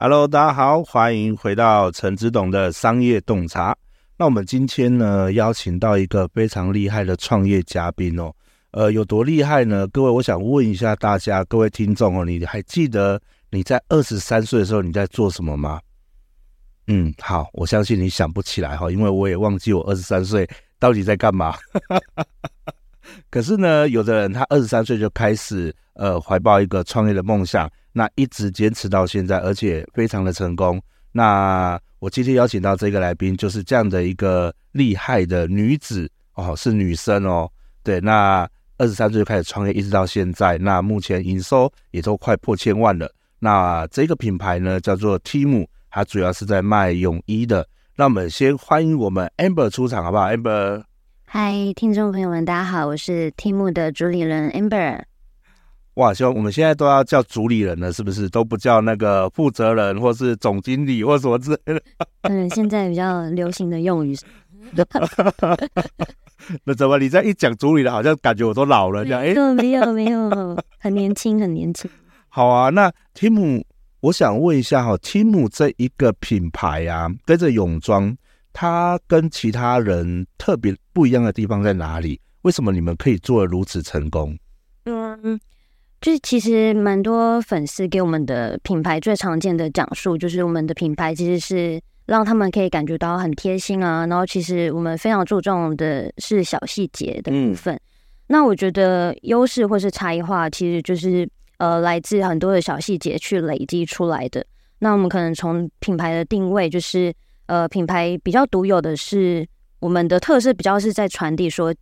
Hello，大家好，欢迎回到陈之董的商业洞察。那我们今天呢，邀请到一个非常厉害的创业嘉宾哦。呃，有多厉害呢？各位，我想问一下大家，各位听众哦，你还记得你在二十三岁的时候你在做什么吗？嗯，好，我相信你想不起来哈，因为我也忘记我二十三岁到底在干嘛。可是呢，有的人他二十三岁就开始呃怀抱一个创业的梦想，那一直坚持到现在，而且非常的成功。那我今天邀请到这个来宾，就是这样的一个厉害的女子哦，是女生哦。对，那二十三岁就开始创业，一直到现在，那目前营收也都快破千万了。那这个品牌呢，叫做 Team。它主要是在卖泳衣的。那我们先欢迎我们 Amber 出场，好不好？Amber，嗨，听众朋友们，大家好，我是 Team 的主理人 Amber。哇，希望我们现在都要叫主理人了，是不是？都不叫那个负责人，或是总经理，或什么之类的。嗯，现在比较流行的用语。那怎么？你这一讲主理人，好像感觉我都老了这样？哎，没有没有，很年轻，很年轻。好啊，那 Team。我想问一下哈，Team 这一个品牌啊，跟着泳装，它跟其他人特别不一样的地方在哪里？为什么你们可以做得如此成功？嗯，就是其实蛮多粉丝给我们的品牌最常见的讲述，就是我们的品牌其实是让他们可以感觉到很贴心啊。然后其实我们非常注重的是小细节的部分。嗯、那我觉得优势或是差异化，其实就是。呃，来自很多的小细节去累积出来的。那我们可能从品牌的定位，就是呃，品牌比较独有的是我们的特色，比较是在传递说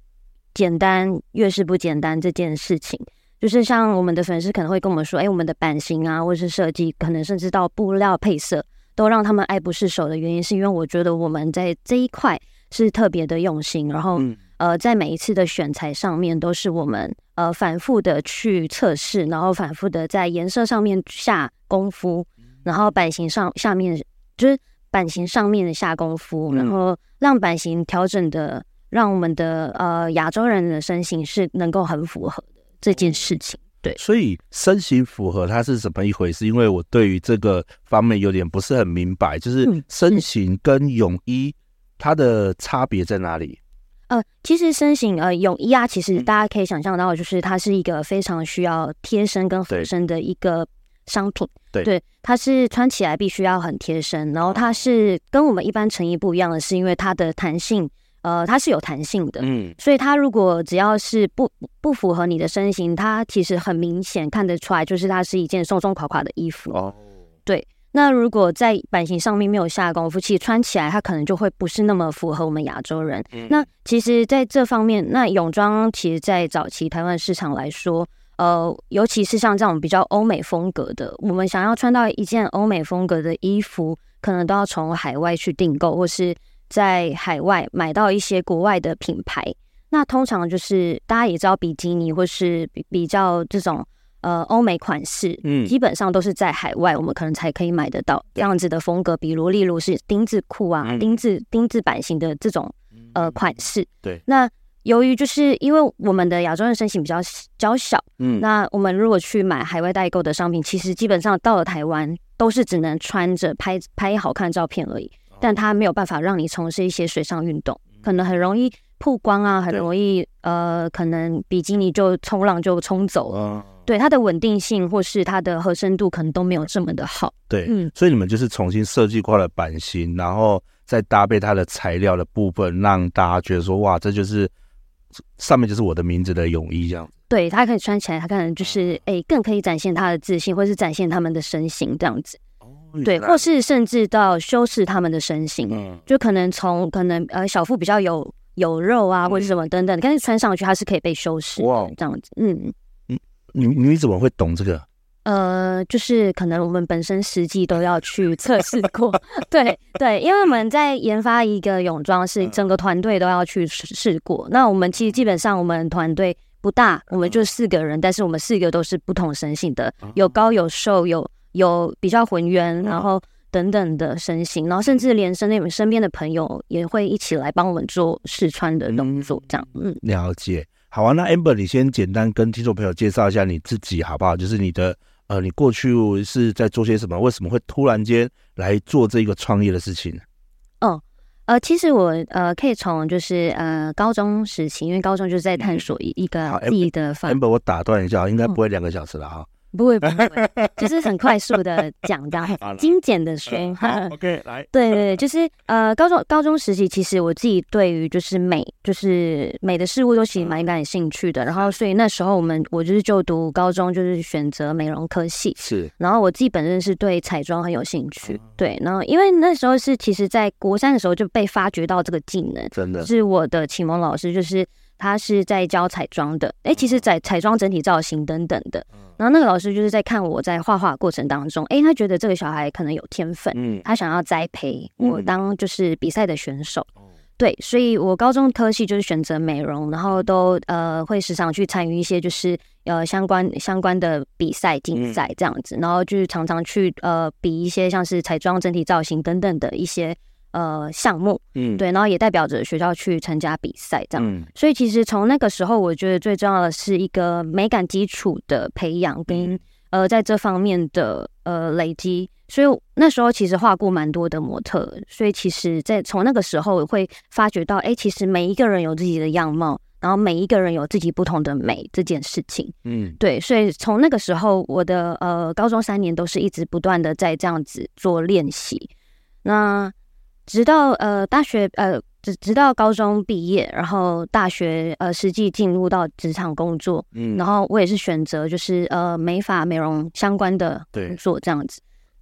简单越是不简单这件事情。就是像我们的粉丝可能会跟我们说，哎，我们的版型啊，或是设计，可能甚至到布料配色，都让他们爱不释手的原因，是因为我觉得我们在这一块是特别的用心，然后。嗯呃，在每一次的选材上面，都是我们呃反复的去测试，然后反复的在颜色上面下功夫，然后版型上下面就是版型上面的下功夫，然后让版型调整的，让我们的呃亚洲人的身形是能够很符合的这件事情。对，所以身形符合它是怎么一回事？因为我对于这个方面有点不是很明白，就是身形跟泳衣它的差别在哪里？呃，其实身形呃泳衣啊，其实大家可以想象到，就是它是一个非常需要贴身跟合身的一个商品。对，对，它是穿起来必须要很贴身，然后它是跟我们一般成衣不一样的是，因为它的弹性，呃，它是有弹性的。嗯，所以它如果只要是不不符合你的身形，它其实很明显看得出来，就是它是一件松松垮垮的衣服。哦，对。那如果在版型上面没有下功夫，其实穿起来它可能就会不是那么符合我们亚洲人。嗯、那其实在这方面，那泳装其实，在早期台湾市场来说，呃，尤其是像这种比较欧美风格的，我们想要穿到一件欧美风格的衣服，可能都要从海外去订购，或是在海外买到一些国外的品牌。那通常就是大家也知道，比基尼或是比比较这种。呃，欧美款式，嗯，基本上都是在海外，我们可能才可以买得到这样子的风格。比如，例如是丁字裤啊，丁字丁字版型的这种呃款式。对。那由于就是因为我们的亚洲人身形比较娇小，嗯，那我们如果去买海外代购的商品，其实基本上到了台湾都是只能穿着拍拍好看的照片而已，但它没有办法让你从事一些水上运动，可能很容易曝光啊，很容易呃，可能比基尼就冲浪就冲走。了。对它的稳定性或是它的合身度可能都没有这么的好。对，嗯，所以你们就是重新设计过了版型，然后再搭配它的材料的部分，让大家觉得说，哇，这就是上面就是我的名字的泳衣这样。对，他可以穿起来，他可能就是哎，更可以展现他的自信，或是展现他们的身形这样子。哦，对，或是甚至到修饰他们的身形，嗯，就可能从可能呃小腹比较有有肉啊，或者什么等等，但是穿上去它是可以被修饰的哇这样子，嗯。你你怎么会懂这个？呃，就是可能我们本身实际都要去测试过，对对，因为我们在研发一个泳装，是整个团队都要去试过。那我们其实基本上我们团队不大，我们就四个人，但是我们四个都是不同身形的，有高有瘦，有有比较浑圆，然后等等的身形，然后甚至连身那身边的朋友也会一起来帮我们做试穿的动作，这样。嗯，了解。好啊，那 Amber，你先简单跟听众朋友介绍一下你自己好不好？就是你的呃，你过去是在做些什么？为什么会突然间来做这个创业的事情？哦，呃，其实我呃可以从就是呃高中时期，因为高中就是在探索一一个自己的方。Amber，我打断一下，应该不会两个小时了哈。不会不会，就是很快速的讲到，精简的说。好，OK，来。对对对，就是呃，高中高中时期，其实我自己对于就是美，就是美的事物都其实蛮感兴趣的。然后，所以那时候我们我就是就读高中，就是选择美容科系。是。然后我自己本身是对彩妆很有兴趣。对。然后，因为那时候是其实在国三的时候就被发掘到这个技能，真的是我的启蒙老师，就是。他是在教彩妆的，哎、欸，其实彩彩妆整体造型等等的。然后那个老师就是在看我在画画过程当中，哎、欸，他觉得这个小孩可能有天分，嗯，他想要栽培我当就是比赛的选手，嗯、对，所以我高中科系就是选择美容，然后都呃会时常去参与一些就是呃相关相关的比赛竞赛这样子，然后就是常常去呃比一些像是彩妆整体造型等等的一些。呃，项目，嗯，对，然后也代表着学校去参加比赛，这样，嗯，所以其实从那个时候，我觉得最重要的是一个美感基础的培养跟、嗯、呃，在这方面的呃累积。所以那时候其实画过蛮多的模特，所以其实在从那个时候会发觉到，哎，其实每一个人有自己的样貌，然后每一个人有自己不同的美这件事情，嗯，对，所以从那个时候，我的呃高中三年都是一直不断的在这样子做练习，那。直到呃大学呃直直到高中毕业，然后大学呃实际进入到职场工作，嗯，然后我也是选择就是呃美发美容相关的工作这样子，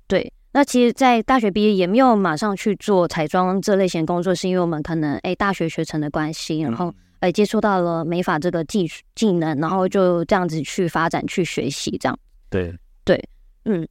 对，对。那其实，在大学毕业也没有马上去做彩妆这类型工作，是因为我们可能哎大学学成的关系，然后哎接触到了美发这个技术技能，然后就这样子去发展去学习这样，对对，嗯。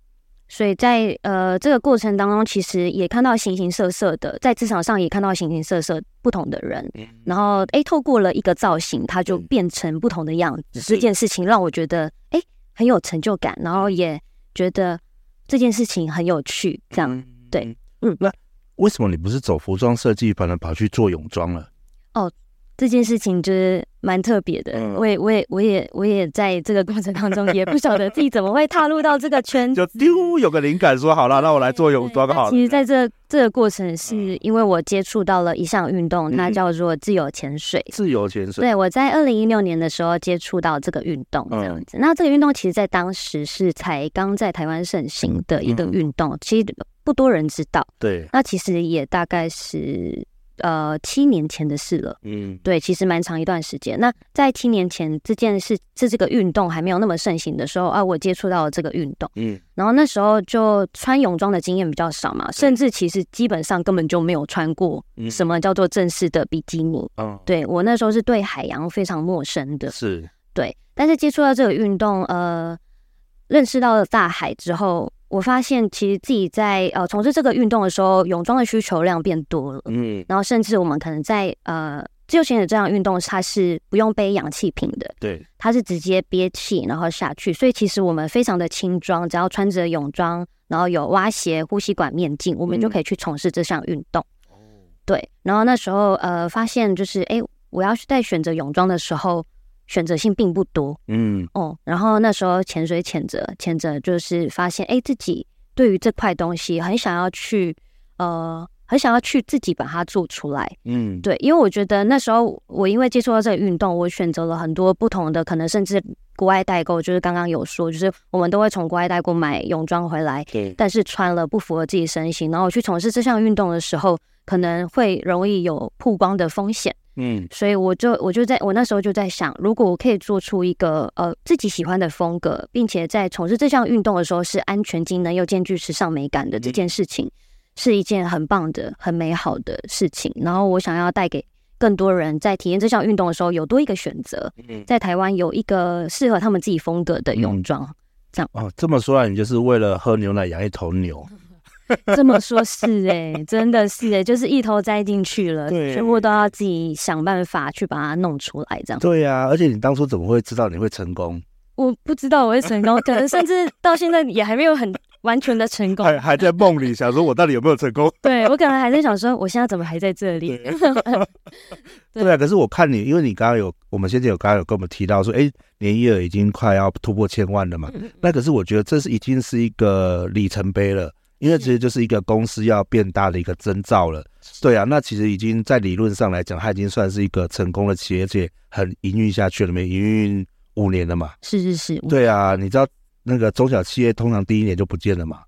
所以在呃这个过程当中，其实也看到形形色色的，在职场上也看到形形色色不同的人，然后哎，透过了一个造型，它就变成不同的样子。这件事情让我觉得哎很有成就感，然后也觉得这件事情很有趣。这样对，嗯，那为什么你不是走服装设计，反而跑去做泳装了？哦。这件事情就是蛮特别的，我也我也我也我也在这个过程当中也不晓得自己怎么会踏入到这个圈 子，就丢有个灵感说好了，那我来做泳装好了。其实在这这个过程是因为我接触到了一项运动，那叫做自由潜水。自由潜水。对，我在二零一六年的时候接触到这个运动，这样子。那这个运动其实在当时是才刚在台湾盛行的一个运动，其实不多人知道。对。那其实也大概是。呃，七年前的事了。嗯，对，其实蛮长一段时间。那在七年前这件事，这这个运动还没有那么盛行的时候啊，我接触到了这个运动。嗯，然后那时候就穿泳装的经验比较少嘛，甚至其实基本上根本就没有穿过什么叫做正式的比基尼。嗯，对，我那时候是对海洋非常陌生的。是，对，但是接触到这个运动，呃，认识到了大海之后。我发现，其实自己在呃从事这个运动的时候，泳装的需求量变多了。嗯，然后甚至我们可能在呃自由潜水这样运动，它是不用背氧气瓶的。对，它是直接憋气然后下去，所以其实我们非常的轻装，只要穿着泳装，然后有蛙鞋、呼吸管、面镜，我们就可以去从事这项运动。哦、嗯，对。然后那时候呃发现就是，哎，我要是在选择泳装的时候。选择性并不多，嗯。哦，然后那时候潜水潜着潜着，就是发现哎，自己对于这块东西很想要去，呃，很想要去自己把它做出来，嗯，对，因为我觉得那时候我因为接触到这个运动，我选择了很多不同的，可能甚至国外代购，就是刚刚有说，就是我们都会从国外代购买泳装回来，对，但是穿了不符合自己身形，然后去从事这项运动的时候，可能会容易有曝光的风险。嗯，所以我就我就在我那时候就在想，如果我可以做出一个呃自己喜欢的风格，并且在从事这项运动的时候是安全、机能又兼具时尚美感的这件事情，是一件很棒的、很美好的事情。然后我想要带给更多人在体验这项运动的时候有多一个选择，在台湾有一个适合他们自己风格的泳装。这样哦，这么说来，你就是为了喝牛奶养一头牛。这么说，是哎、欸，真的是哎、欸，就是一头栽进去了，对，全部都要自己想办法去把它弄出来，这样。对呀、啊，而且你当初怎么会知道你会成功？我不知道我会成功，可能甚至到现在也还没有很完全的成功，还还在梦里想说，我到底有没有成功？对，我可能还在想说，我现在怎么还在这里？对，对啊。可是我看你，因为你刚刚有，我们现在有刚刚有跟我们提到说，哎，年营业额已经快要突破千万了嘛。嗯、那可是我觉得这是已经是一个里程碑了，因为其实就是一个公司要变大的一个征兆了。对啊，那其实已经在理论上来讲，它已经算是一个成功的企业，而且很营运下去了，没营运五年了嘛。是是是。对啊，你知道。那个中小企业通常第一年就不见了嘛，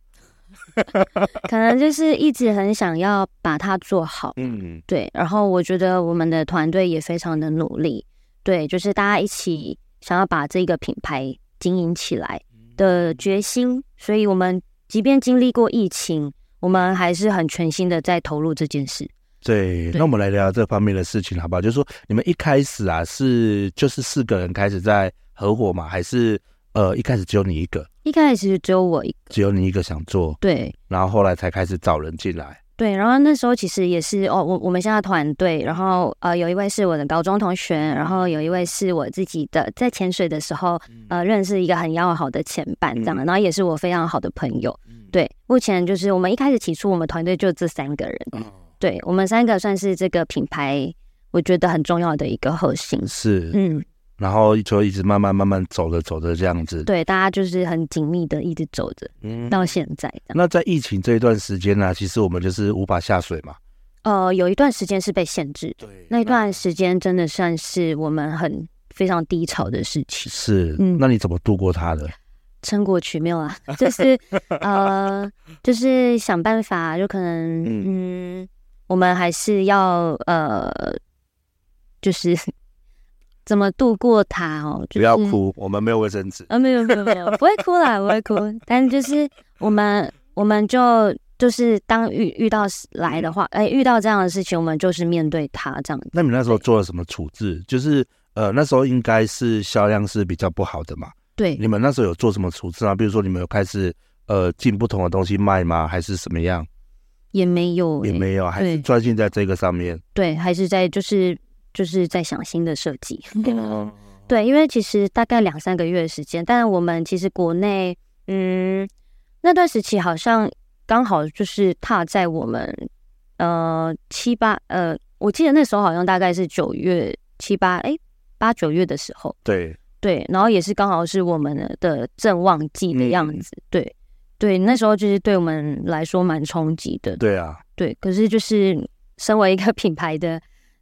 可能就是一直很想要把它做好，嗯，对。然后我觉得我们的团队也非常的努力，对，就是大家一起想要把这个品牌经营起来的决心。所以，我们即便经历过疫情，我们还是很全心的在投入这件事。对，那我们来聊聊这方面的事情好不好？就是说，你们一开始啊，是就是四个人开始在合伙嘛，还是？呃，一开始只有你一个，一开始只有我一个，只有你一个想做，对，然后后来才开始找人进来，对，然后那时候其实也是哦，我我们现在团队，然后呃，有一位是我的高中同学，然后有一位是我自己的，在潜水的时候呃认识一个很要好的前伴这样，然后也是我非常好的朋友，对，目前就是我们一开始起初我们团队就这三个人，对，我们三个算是这个品牌我觉得很重要的一个核心，是，嗯。然后就一直慢慢慢慢走着走着这样子，对，大家就是很紧密的一直走着，嗯，到现在。那在疫情这一段时间呢，其实我们就是无法下水嘛。呃，有一段时间是被限制，对，那一段时间真的算是我们很非常低潮的事情。是，嗯，那你怎么度过它的？撑过去没有啊？就是呃，就是想办法，就可能嗯，嗯，我们还是要呃，就是。怎么度过它哦？就是、不要哭，我们没有卫生纸。啊，没有没有没有，不会哭啦，不会哭。但就是我们，我们就就是当遇遇到来的话，哎，遇到这样的事情，我们就是面对它这样。那你那时候做了什么处置？就是呃，那时候应该是销量是比较不好的嘛。对。你们那时候有做什么处置啊？比如说你们有开始呃进不同的东西卖吗？还是什么样？也没有、欸，也没有，还是专心在这个上面。对，还是在就是。就是在想新的设计，对，因为其实大概两三个月的时间，但我们其实国内，嗯，那段时期好像刚好就是踏在我们呃七八呃，我记得那时候好像大概是九月七八哎八九月的时候，对。对，然后也是刚好是我们的正旺季的样子，嗯、对对，那时候就是对我们来说蛮冲击的，对啊，对，可是就是身为一个 品牌的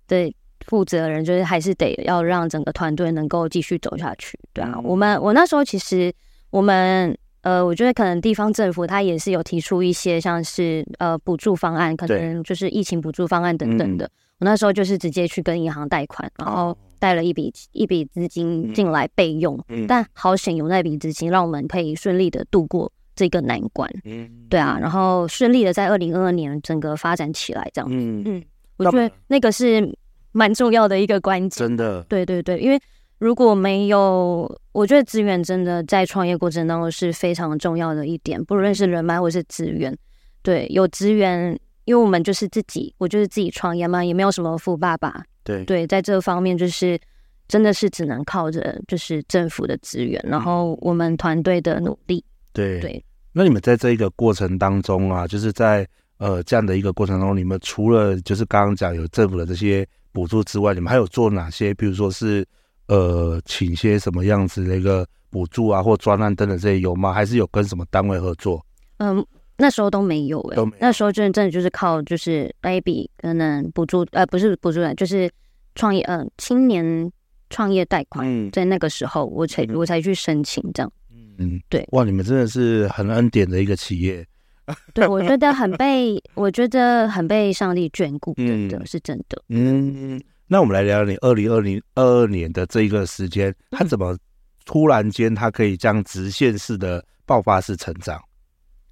对。负责人就是还是得要让整个团队能够继续走下去，对啊。我们我那时候其实我们呃，我觉得可能地方政府他也是有提出一些像是呃补助方案，可能就是疫情补助方案等等的。我那时候就是直接去跟银行贷款，然后贷了一笔一笔资金进来备用。但好险有那笔资金，让我们可以顺利的度过这个难关。嗯，对啊，然后顺利的在二零二二年整个发展起来，这样。嗯嗯，我觉得那个是。蛮重要的一个关键，真的，对对对，因为如果没有，我觉得资源真的在创业过程当中是非常重要的一点，不论是人脉或是资源，对，有资源，因为我们就是自己，我就是自己创业嘛，也没有什么富爸爸，对。对，在这方面就是真的是只能靠着就是政府的资源，然后我们团队的努力，对。对。那你们在这一个过程当中啊，就是在呃这样的一个过程当中，你们除了就是刚刚讲有政府的这些。补助之外，你们还有做哪些？比如说是，呃，请些什么样子的一个补助啊，或专案等等这些有吗？还是有跟什么单位合作？嗯，那时候都没有哎、欸，那时候真的真的就是靠就是那一笔可能补助，呃，不是补助人，就是创业，呃，青年创业贷款，嗯、在那个时候我才、嗯、我才去申请这样。嗯，对，哇，你们真的是很恩典的一个企业。对，我觉得很被，我觉得很被上帝眷顾，真的是真的。嗯，那我们来聊聊你二零二零二二年的这一个时间，它怎么突然间它可以这样直线式的爆发式成长？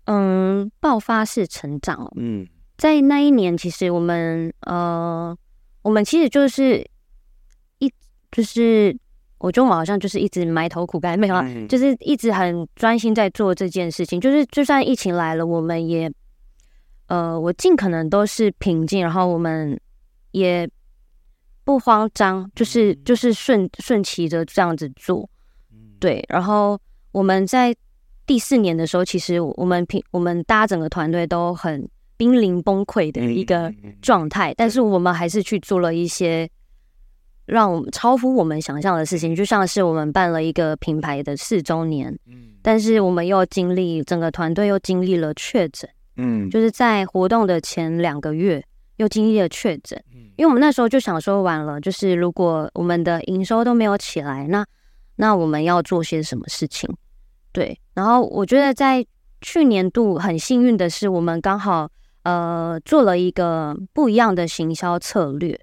嗯，爆发式成长。嗯，在那一年，其实我们呃，我们其实就是一就是。我觉得我好像就是一直埋头苦干，没有啊，就是一直很专心在做这件事情。就是就算疫情来了，我们也，呃，我尽可能都是平静，然后我们也不慌张，就是就是顺顺其着这样子做。对，然后我们在第四年的时候，其实我们平我们大家整个团队都很濒临崩溃的一个状态，但是我们还是去做了一些让我们超乎我们想象的事情，就像是我们办了一个品牌的四周年，嗯。但是我们又经历整个团队又经历了确诊，嗯，就是在活动的前两个月又经历了确诊，因为我们那时候就想说完了，就是如果我们的营收都没有起来，那那我们要做些什么事情？对，然后我觉得在去年度很幸运的是，我们刚好呃做了一个不一样的行销策略，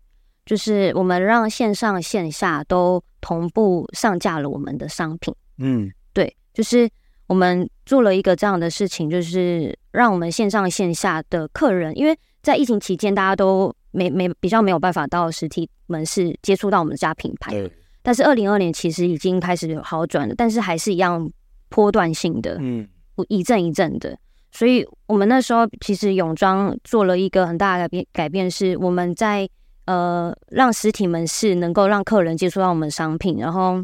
就是我们让线上线下都同步上架了我们的商品。嗯，对，就是我们做了一个这样的事情，就是让我们线上线下的客人，因为在疫情期间大家都没没比较没有办法到实体门市接触到我们家品牌，对但是二零二二年其实已经开始有好转了，但是还是一样。波段性的，嗯，一阵一阵的，所以我们那时候其实泳装做了一个很大的改变，改变是我们在呃让实体门市能够让客人接触到我们商品，然后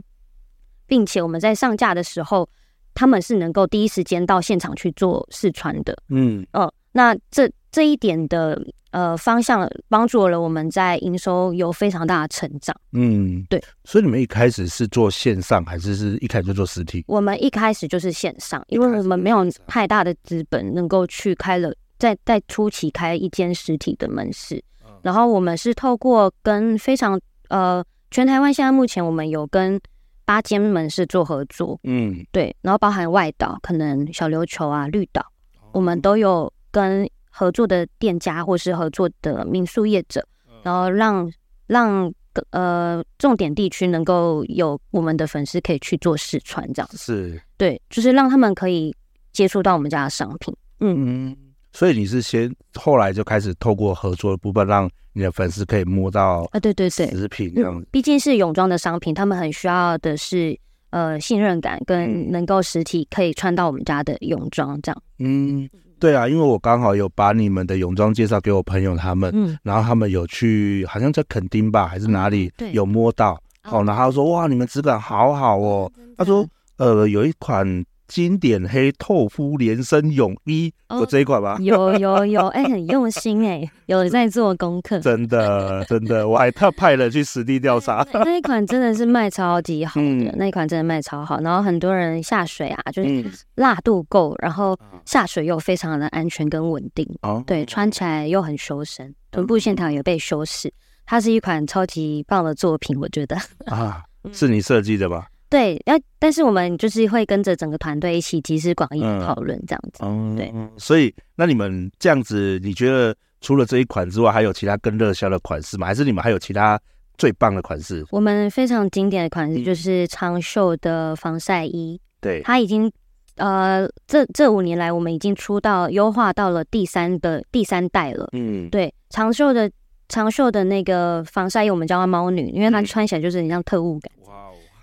并且我们在上架的时候，他们是能够第一时间到现场去做试穿的，嗯，哦、呃，那这这一点的。呃，方向帮助了我们在营收有非常大的成长。嗯，对。所以你们一开始是做线上，还是是一开始就做实体？我们一开始就是线上，因为我们没有太大的资本能够去开了，在在初期开一间实体的门市。然后我们是透过跟非常呃，全台湾现在目前我们有跟八间门市做合作。嗯，对。然后包含外岛，可能小琉球啊、绿岛，我们都有跟。合作的店家或是合作的民宿业者，然后让让呃重点地区能够有我们的粉丝可以去做试穿，这样子是对，就是让他们可以接触到我们家的商品。嗯嗯，所以你是先后来就开始透过合作的部分，让你的粉丝可以摸到啊，对对对，食品这样子。毕竟是泳装的商品，他们很需要的是呃信任感，跟能够实体可以穿到我们家的泳装这样。嗯。对啊，因为我刚好有把你们的泳装介绍给我朋友他们，嗯，然后他们有去，好像在垦丁吧，还是哪里，对，有摸到，哦，然后他说哇，你们质感好好哦，他说呃，有一款。经典黑透肤连身泳衣，有、哦、这一款吗？有有有，哎、欸，很用心哎、欸，有在做功课，真的真的，我还特派了去实地调查。那一款真的是卖超级好的，嗯、那一款真的卖超好，然后很多人下水啊，就是辣度够，然后下水又非常的安全跟稳定，哦，对，穿起来又很修身，臀部线条也被修饰，它是一款超级棒的作品，我觉得。啊，是你设计的吧？对，要但是我们就是会跟着整个团队一起集思广益讨论这样子。嗯，对。所以那你们这样子，你觉得除了这一款之外，还有其他更热销的款式吗？还是你们还有其他最棒的款式？我们非常经典的款式就是长袖的防晒衣。对，它已经呃，这这五年来，我们已经出到优化到了第三的第三代了。嗯，对，长袖的长袖的那个防晒衣，我们叫它猫女，因为它穿起来就是很像特务感。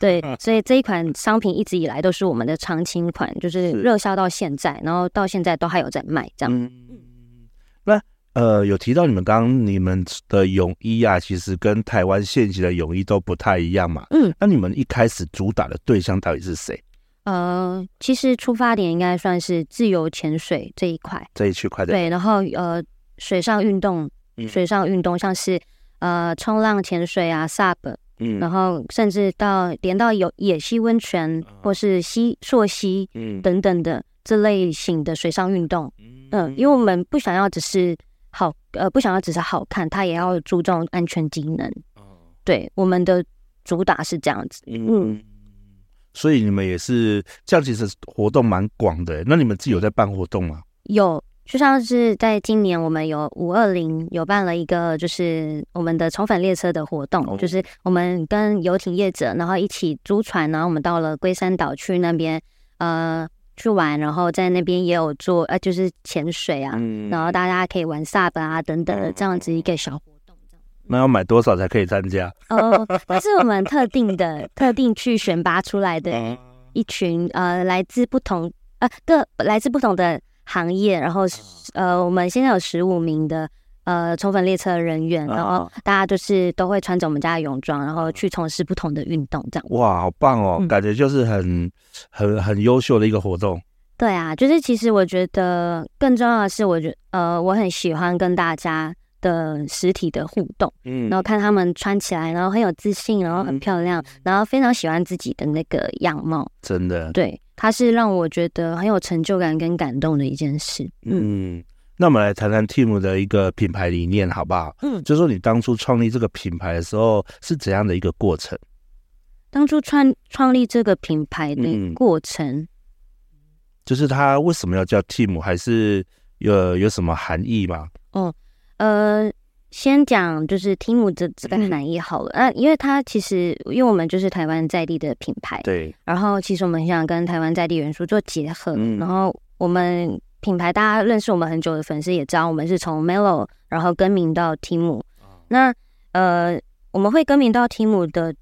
对，所以这一款商品一直以来都是我们的常青款，就是热销到现在，然后到现在都还有在卖这样。嗯，那呃，有提到你们刚刚你们的泳衣啊，其实跟台湾现行的泳衣都不太一样嘛。嗯，那你们一开始主打的对象到底是谁？呃，其实出发点应该算是自由潜水这一块，这一区块的。对，然后呃，水上运动，水上运动像是呃冲浪、潜水啊，SUP。嗯，然后甚至到连到有野溪温泉或是溪溯溪嗯等等的这类型的水上运动，嗯，因为我们不想要只是好，呃，不想要只是好看，它也要注重安全机能。对，我们的主打是这样子。嗯，所以你们也是这样，其实活动蛮广的。那你们自己有在办活动吗？有。就像是在今年，我们有五二零有办了一个，就是我们的宠粉列车的活动，哦、就是我们跟游艇业者，然后一起租船，然后我们到了龟山岛去那边呃去玩，然后在那边也有做呃就是潜水啊，嗯、然后大家可以玩 SUP 啊等等的这样子一个小活动。那要买多少才可以参加？哦，这是我们特定的特定去选拔出来的一群呃来自不同呃各来自不同的。行业，然后呃，我们现在有十五名的呃宠粉列车人员，然后大家就是都会穿着我们家的泳装，然后去从事不同的运动，这样。哇，好棒哦！嗯、感觉就是很很很优秀的一个活动。对啊，就是其实我觉得更重要的是，我觉呃我很喜欢跟大家的实体的互动，嗯，然后看他们穿起来，然后很有自信，然后很漂亮，嗯、然后非常喜欢自己的那个样貌，真的，对，它是让我觉得很有成就感跟感动的一件事。嗯，嗯，那我们来谈谈 Team 的一个品牌理念，好不好？嗯，就说你当初创立这个品牌的时候是怎样的一个过程？当初创创立这个品牌的过程，嗯、就是它为什么要叫 Team，还是有有什么含义吗？哦，呃，先讲就是 Team 这这个含义好了。那、嗯啊、因为它其实，因为我们就是台湾在地的品牌，对。然后其实我们想跟台湾在地元素做结合。嗯、然后我们品牌，大家认识我们很久的粉丝也知道，我们是从 Mellow 然后更名到 Team。哦、那呃，我们会更名到 Team 的。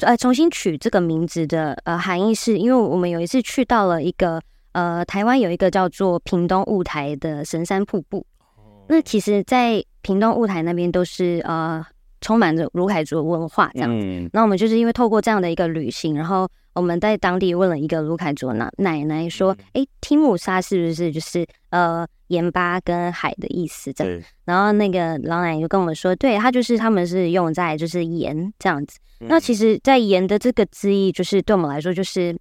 呃，重新取这个名字的呃含义是，因为我们有一次去到了一个呃台湾有一个叫做屏东雾台的神山瀑布。那其实，在屏东雾台那边都是呃充满着鲁凯族文化这样子。那我们就是因为透过这样的一个旅行，然后我们在当地问了一个鲁凯族奶奶奶说：“哎，提姆沙是不是就是呃？”盐巴跟海的意思，这样。对然后那个老奶奶就跟我们说，对，它就是他们是用在就是盐这样子。嗯、那其实，在盐的这个字义，就是对我们来说，就是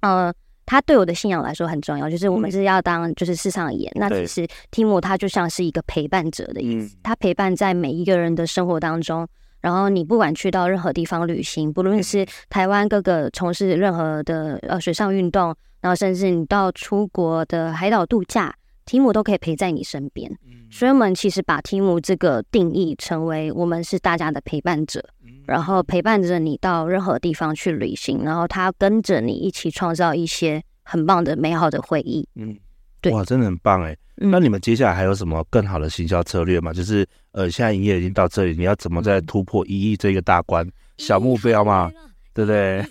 呃，它对我的信仰来说很重要，就是我们是要当就是世上的盐。嗯、那其实提姆它就像是一个陪伴者的意思，它、嗯、陪伴在每一个人的生活当中。然后你不管去到任何地方旅行，不论是台湾各个从事任何的呃水上运动，然后甚至你到出国的海岛度假。提姆都可以陪在你身边，所以我们其实把提姆这个定义成为我们是大家的陪伴者，然后陪伴着你到任何地方去旅行，然后他跟着你一起创造一些很棒的美好的回忆。嗯，对，哇，真的很棒哎。那你们接下来还有什么更好的行销策略吗？就是呃，现在营业已经到这里，你要怎么再突破一亿这个大关？小目标吗？对不对？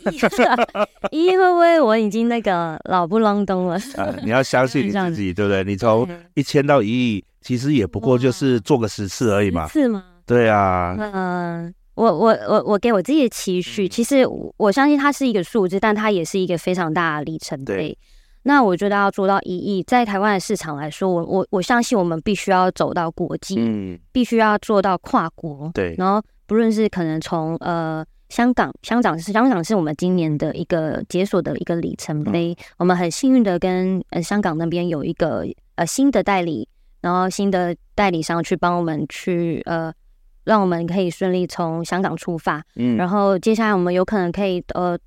一亿会不会我已经那个老不隆咚了？啊，你要相信你自己，对不对？你从一千到一亿，其实也不过就是做个十次而已嘛。是吗？对啊。嗯，我我我我给我自己的期许，其实我相信它是一个数字，但它也是一个非常大的里程碑。那我觉得要做到一亿，在台湾的市场来说，我我我相信我们必须要走到国际，嗯，必须要做到跨国。对。然后不论是可能从呃。香港，香港是香港，是我们今年的一个解锁的一个里程碑。嗯、我们很幸运的跟呃香港那边有一个呃新的代理，然后新的代理商去帮我们去呃，让我们可以顺利从香港出发。嗯，然后接下来我们有可能可以呃，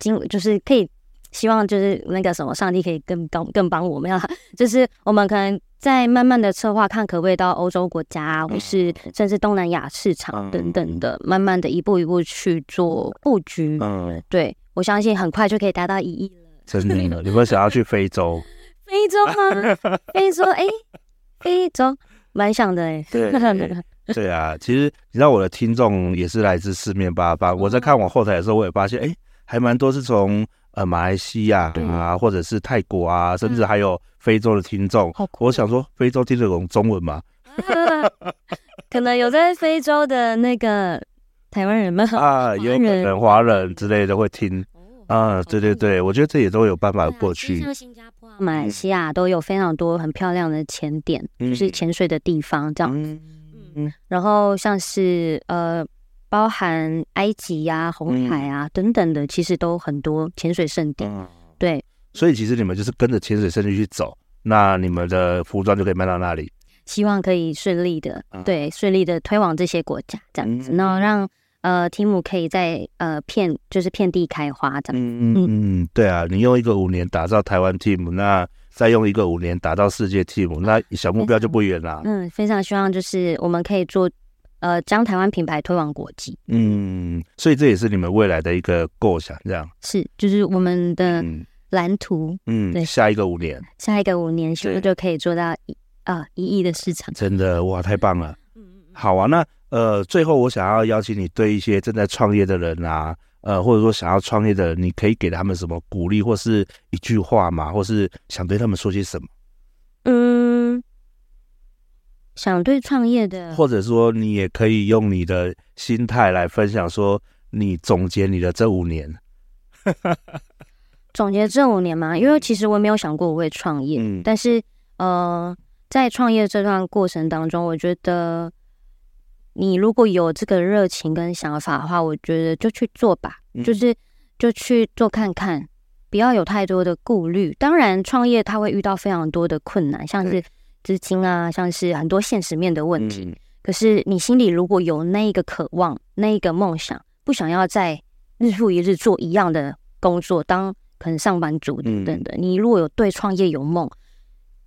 经就是可以希望就是那个什么，上帝可以更帮更帮我们，要 就是我们可能。在慢慢的策划，看可不可以到欧洲国家，或是甚至东南亚市场等等的，慢慢的一步一步去做布局。嗯，对，我相信很快就可以达到一亿了。真的，有没有想要去非洲？非洲吗？非洲？哎，非洲，蛮想的哎。对，对啊，其实你知道我的听众也是来自四面八方。我在看我后台的时候，我也发现，哎，还蛮多是从。呃，马来西亚啊，或者是泰国啊，甚至还有非洲的听众。我想说，非洲听得懂中文吗？可能有在非洲的那个台湾人吗啊，有可能华人之类的会听啊。对对对，我觉得这也都有办法过去。像新加坡、马来西亚都有非常多很漂亮的潜点，就是潜水的地方这样子。嗯，然后像是呃。包含埃及呀、啊、红海啊、嗯、等等的，其实都很多潜水圣地。嗯、对，所以其实你们就是跟着潜水圣地去走，那你们的服装就可以卖到那里。希望可以顺利的，嗯、对，顺利的推往这些国家，这样子，嗯、然后让呃提姆可以在呃遍就是遍地开花，这样子。嗯嗯嗯，对啊，你用一个五年打造台湾 team，那再用一个五年打造世界 team，那小目标就不远了。嗯，非常希望就是我们可以做。呃，将台湾品牌推往国际，嗯，所以这也是你们未来的一个构想，这样是，就是我们的蓝图，嗯，对，下一个五年，下一个五年，是不是就可以做到一啊一亿的市场？真的哇，太棒了，嗯，好啊，那呃，最后我想要邀请你对一些正在创业的人啊，呃，或者说想要创业的人，你可以给他们什么鼓励，或是一句话吗？或是想对他们说些什么？嗯。想对创业的，或者说你也可以用你的心态来分享，说你总结你的这五年。总结这五年嘛，因为其实我没有想过我会创业，嗯，但是呃，在创业这段过程当中，我觉得你如果有这个热情跟想法的话，我觉得就去做吧，嗯、就是就去做看看，不要有太多的顾虑。当然，创业它会遇到非常多的困难，像是资金啊，像是很多现实面的问题。嗯、可是你心里如果有那一个渴望，那一个梦想，不想要再日复一日做一样的工作，当可能上班族等等的，嗯、你如果有对创业有梦，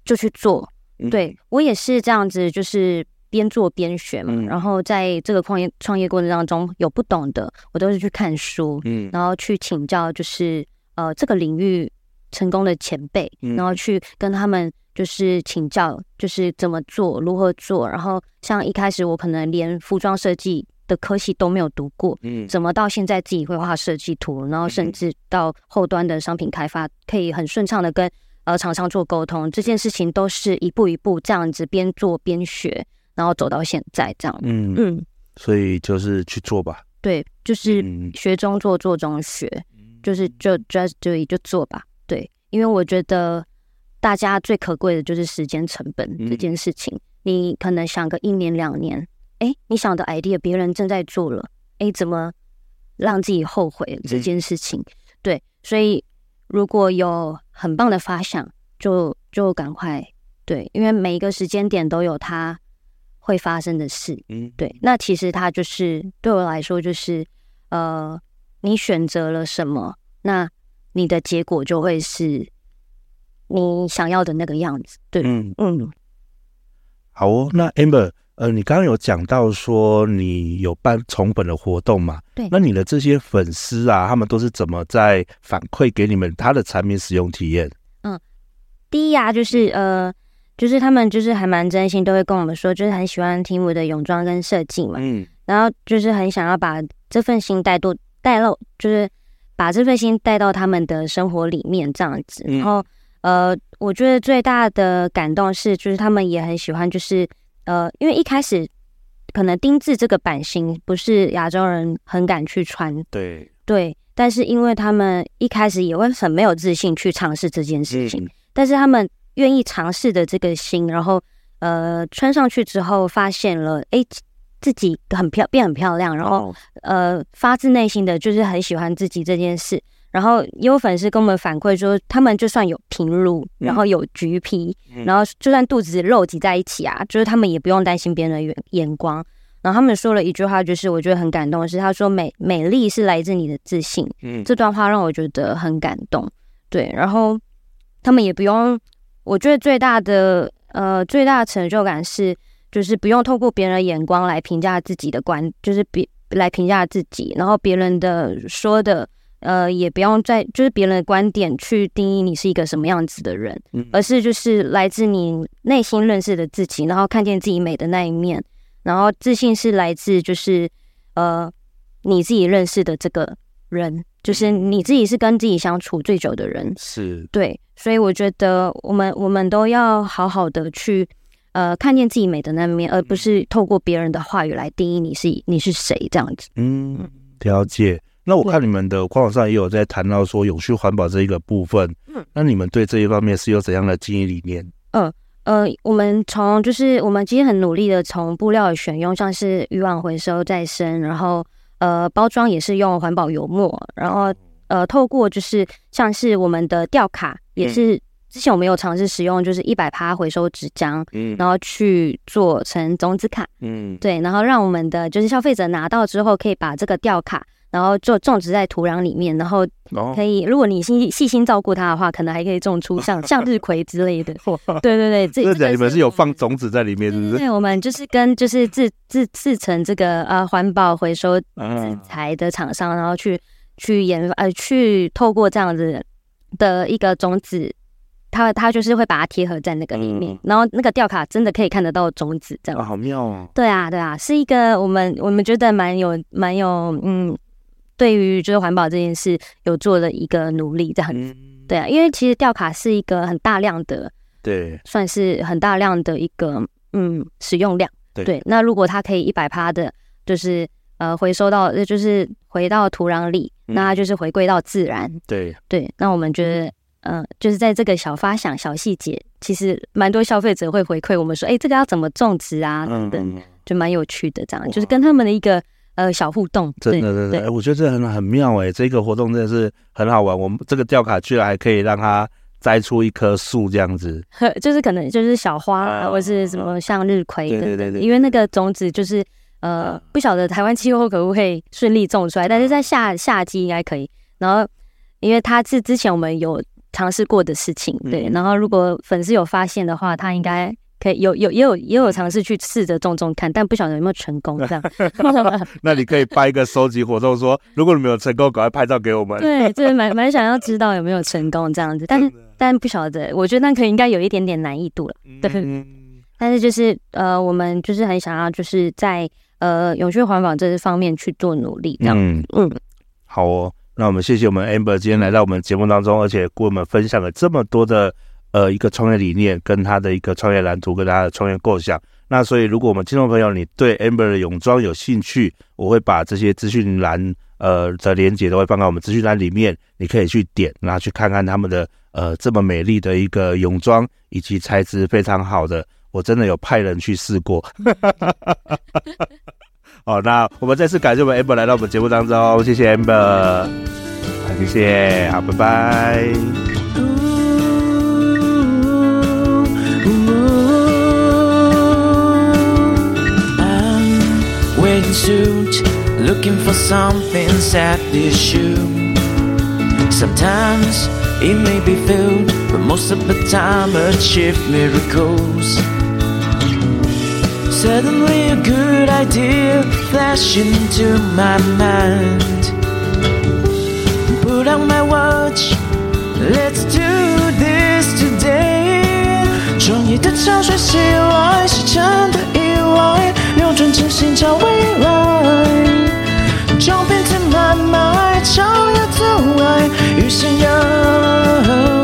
就去做。嗯、对我也是这样子，就是边做边学嘛。嗯、然后在这个创业创业过程当中，有不懂的，我都是去看书，嗯，然后去请教，就是呃这个领域成功的前辈，嗯、然后去跟他们就是请教，就是怎么做，如何做。然后像一开始我可能连服装设计。的科系都没有读过，嗯，怎么到现在自己会画设计图，然后甚至到后端的商品开发，可以很顺畅的跟呃厂商做沟通，这件事情都是一步一步这样子边做边学，然后走到现在这样，嗯嗯，所以就是去做吧，对，就是学中做，做中学，就是。就 just do it 就做吧，对，因为我觉得大家最可贵的就是时间成本这件事情，你可能想个一年两年。哎，你想的 idea，别人正在做了，哎，怎么让自己后悔这件事情？嗯、对，所以如果有很棒的发想，就就赶快对，因为每一个时间点都有它会发生的事。嗯，对，那其实它就是对我来说，就是呃，你选择了什么，那你的结果就会是你想要的那个样子。对，嗯嗯，好哦，那 Amber。呃，你刚刚有讲到说你有办宠本的活动嘛？对。那你的这些粉丝啊，他们都是怎么在反馈给你们他的产品使用体验？嗯，第一啊，就是呃，就是他们就是还蛮真心，都会跟我们说，就是很喜欢听我的泳装跟设计嘛。嗯。然后就是很想要把这份心带多带到，就是把这份心带到他们的生活里面这样子。然后呃，我觉得最大的感动是，就是他们也很喜欢，就是。呃，因为一开始可能丁字这个版型不是亚洲人很敢去穿，对对，但是因为他们一开始也会很没有自信去尝试这件事情，嗯、但是他们愿意尝试的这个心，然后呃穿上去之后发现了，哎，自己很漂变很漂亮，然后、哦、呃发自内心的就是很喜欢自己这件事。然后也有粉丝跟我们反馈说，他们就算有平乳，然后有橘皮，嗯、然后就算肚子肉挤在一起啊，就是他们也不用担心别人的眼眼光。然后他们说了一句话，就是我觉得很感动的是，他说美美丽是来自你的自信。嗯，这段话让我觉得很感动。对，然后他们也不用，我觉得最大的呃最大的成就感是，就是不用透过别人的眼光来评价自己的观，就是别来评价自己，然后别人的说的。呃，也不用再就是别人的观点去定义你是一个什么样子的人，嗯、而是就是来自你内心认识的自己，然后看见自己美的那一面，然后自信是来自就是呃你自己认识的这个人，就是你自己是跟自己相处最久的人，是对，所以我觉得我们我们都要好好的去呃看见自己美的那一面，而不是透过别人的话语来定义你是你是谁这样子。嗯，了解。那我看你们的官网上也有在谈到说永续环保这一个部分，嗯，那你们对这一方面是有怎样的经营理念？嗯呃，呃，我们从就是我们其实很努力的从布料的选用，像是渔网回收再生，然后呃包装也是用环保油墨，然后呃透过就是像是我们的吊卡也是之前我们有尝试使用就是一百趴回收纸浆，嗯，然后去做成种子卡，嗯，对，然后让我们的就是消费者拿到之后可以把这个吊卡。然后就种植在土壤里面，然后可以，如果你细细心照顾它的话，可能还可以种出像 向日葵之类的。对对对，这这你们是有放种子在里面，是不是？对，我们就是跟就是自自自成这个呃环保回收纸材的厂商，然后去去研发呃去透过这样子的一个种子，它它就是会把它贴合在那个里面，然后那个吊卡真的可以看得到种子，这样啊，好妙啊！对啊对啊，是一个我们我们觉得蛮有蛮有嗯。对于就是环保这件事，有做了一个努力，这样子，对啊，因为其实吊卡是一个很大量的，对，算是很大量的一个嗯使用量，对，那如果它可以一百趴的，就是呃回收到，就是回到土壤里，嗯、那它就是回归到自然。对。对，那我们觉得，嗯、呃，就是在这个小发想、小细节，其实蛮多消费者会回馈我们说，哎、欸，这个要怎么种植啊？等等，就蛮有趣的，这样就是跟他们的一个呃小互动。真的，真的，哎，我觉得这很很妙哎，这个活动真的是很好玩。我们这个吊卡居然还可以让它。栽出一棵树这样子，就是可能就是小花，啊、或者是什么向日葵的，对对对，因为那个种子就是呃，不晓得台湾气候可不可以顺利种出来，但是在夏夏季应该可以。然后，因为它是之前我们有尝试过的事情，对。然后，如果粉丝有发现的话，他应该。可以有有也有也有尝试去试着种种看，但不晓得有没有成功这样。那你可以办一个收集活动说，说如果你没有成功，赶快拍照给我们。对，就是蛮蛮想要知道有没有成功这样子，但是但不晓得，我觉得那可能应该有一点点难易度了。对，嗯、但是就是呃，我们就是很想要就是在呃永续环保这方面去做努力这样。嗯嗯，好哦，那我们谢谢我们 Amber 今天来到我们节目当中，而且跟我们分享了这么多的。呃，一个创业理念，跟他的一个创业蓝图，跟他的创业构想。那所以，如果我们听众朋友你对 Amber 的泳装有兴趣，我会把这些资讯栏呃的连接都会放在我们资讯栏里面，你可以去点，然后去看看他们的呃这么美丽的一个泳装，以及材质非常好的，我真的有派人去试过。好，那我们再次感谢我们 Amber 来到我们节目当中，谢谢 Amber，好，谢谢，好，拜拜。suit, looking for something sad issue. Sometimes it may be filled, but most of the time achieve miracles. Suddenly a good idea flashed into my mind. Put on my watch, let's do this today. 创意的潮水袭来，是真的意外， 瞄准真心找未来照片填满爱 my 照耀阻碍与信仰。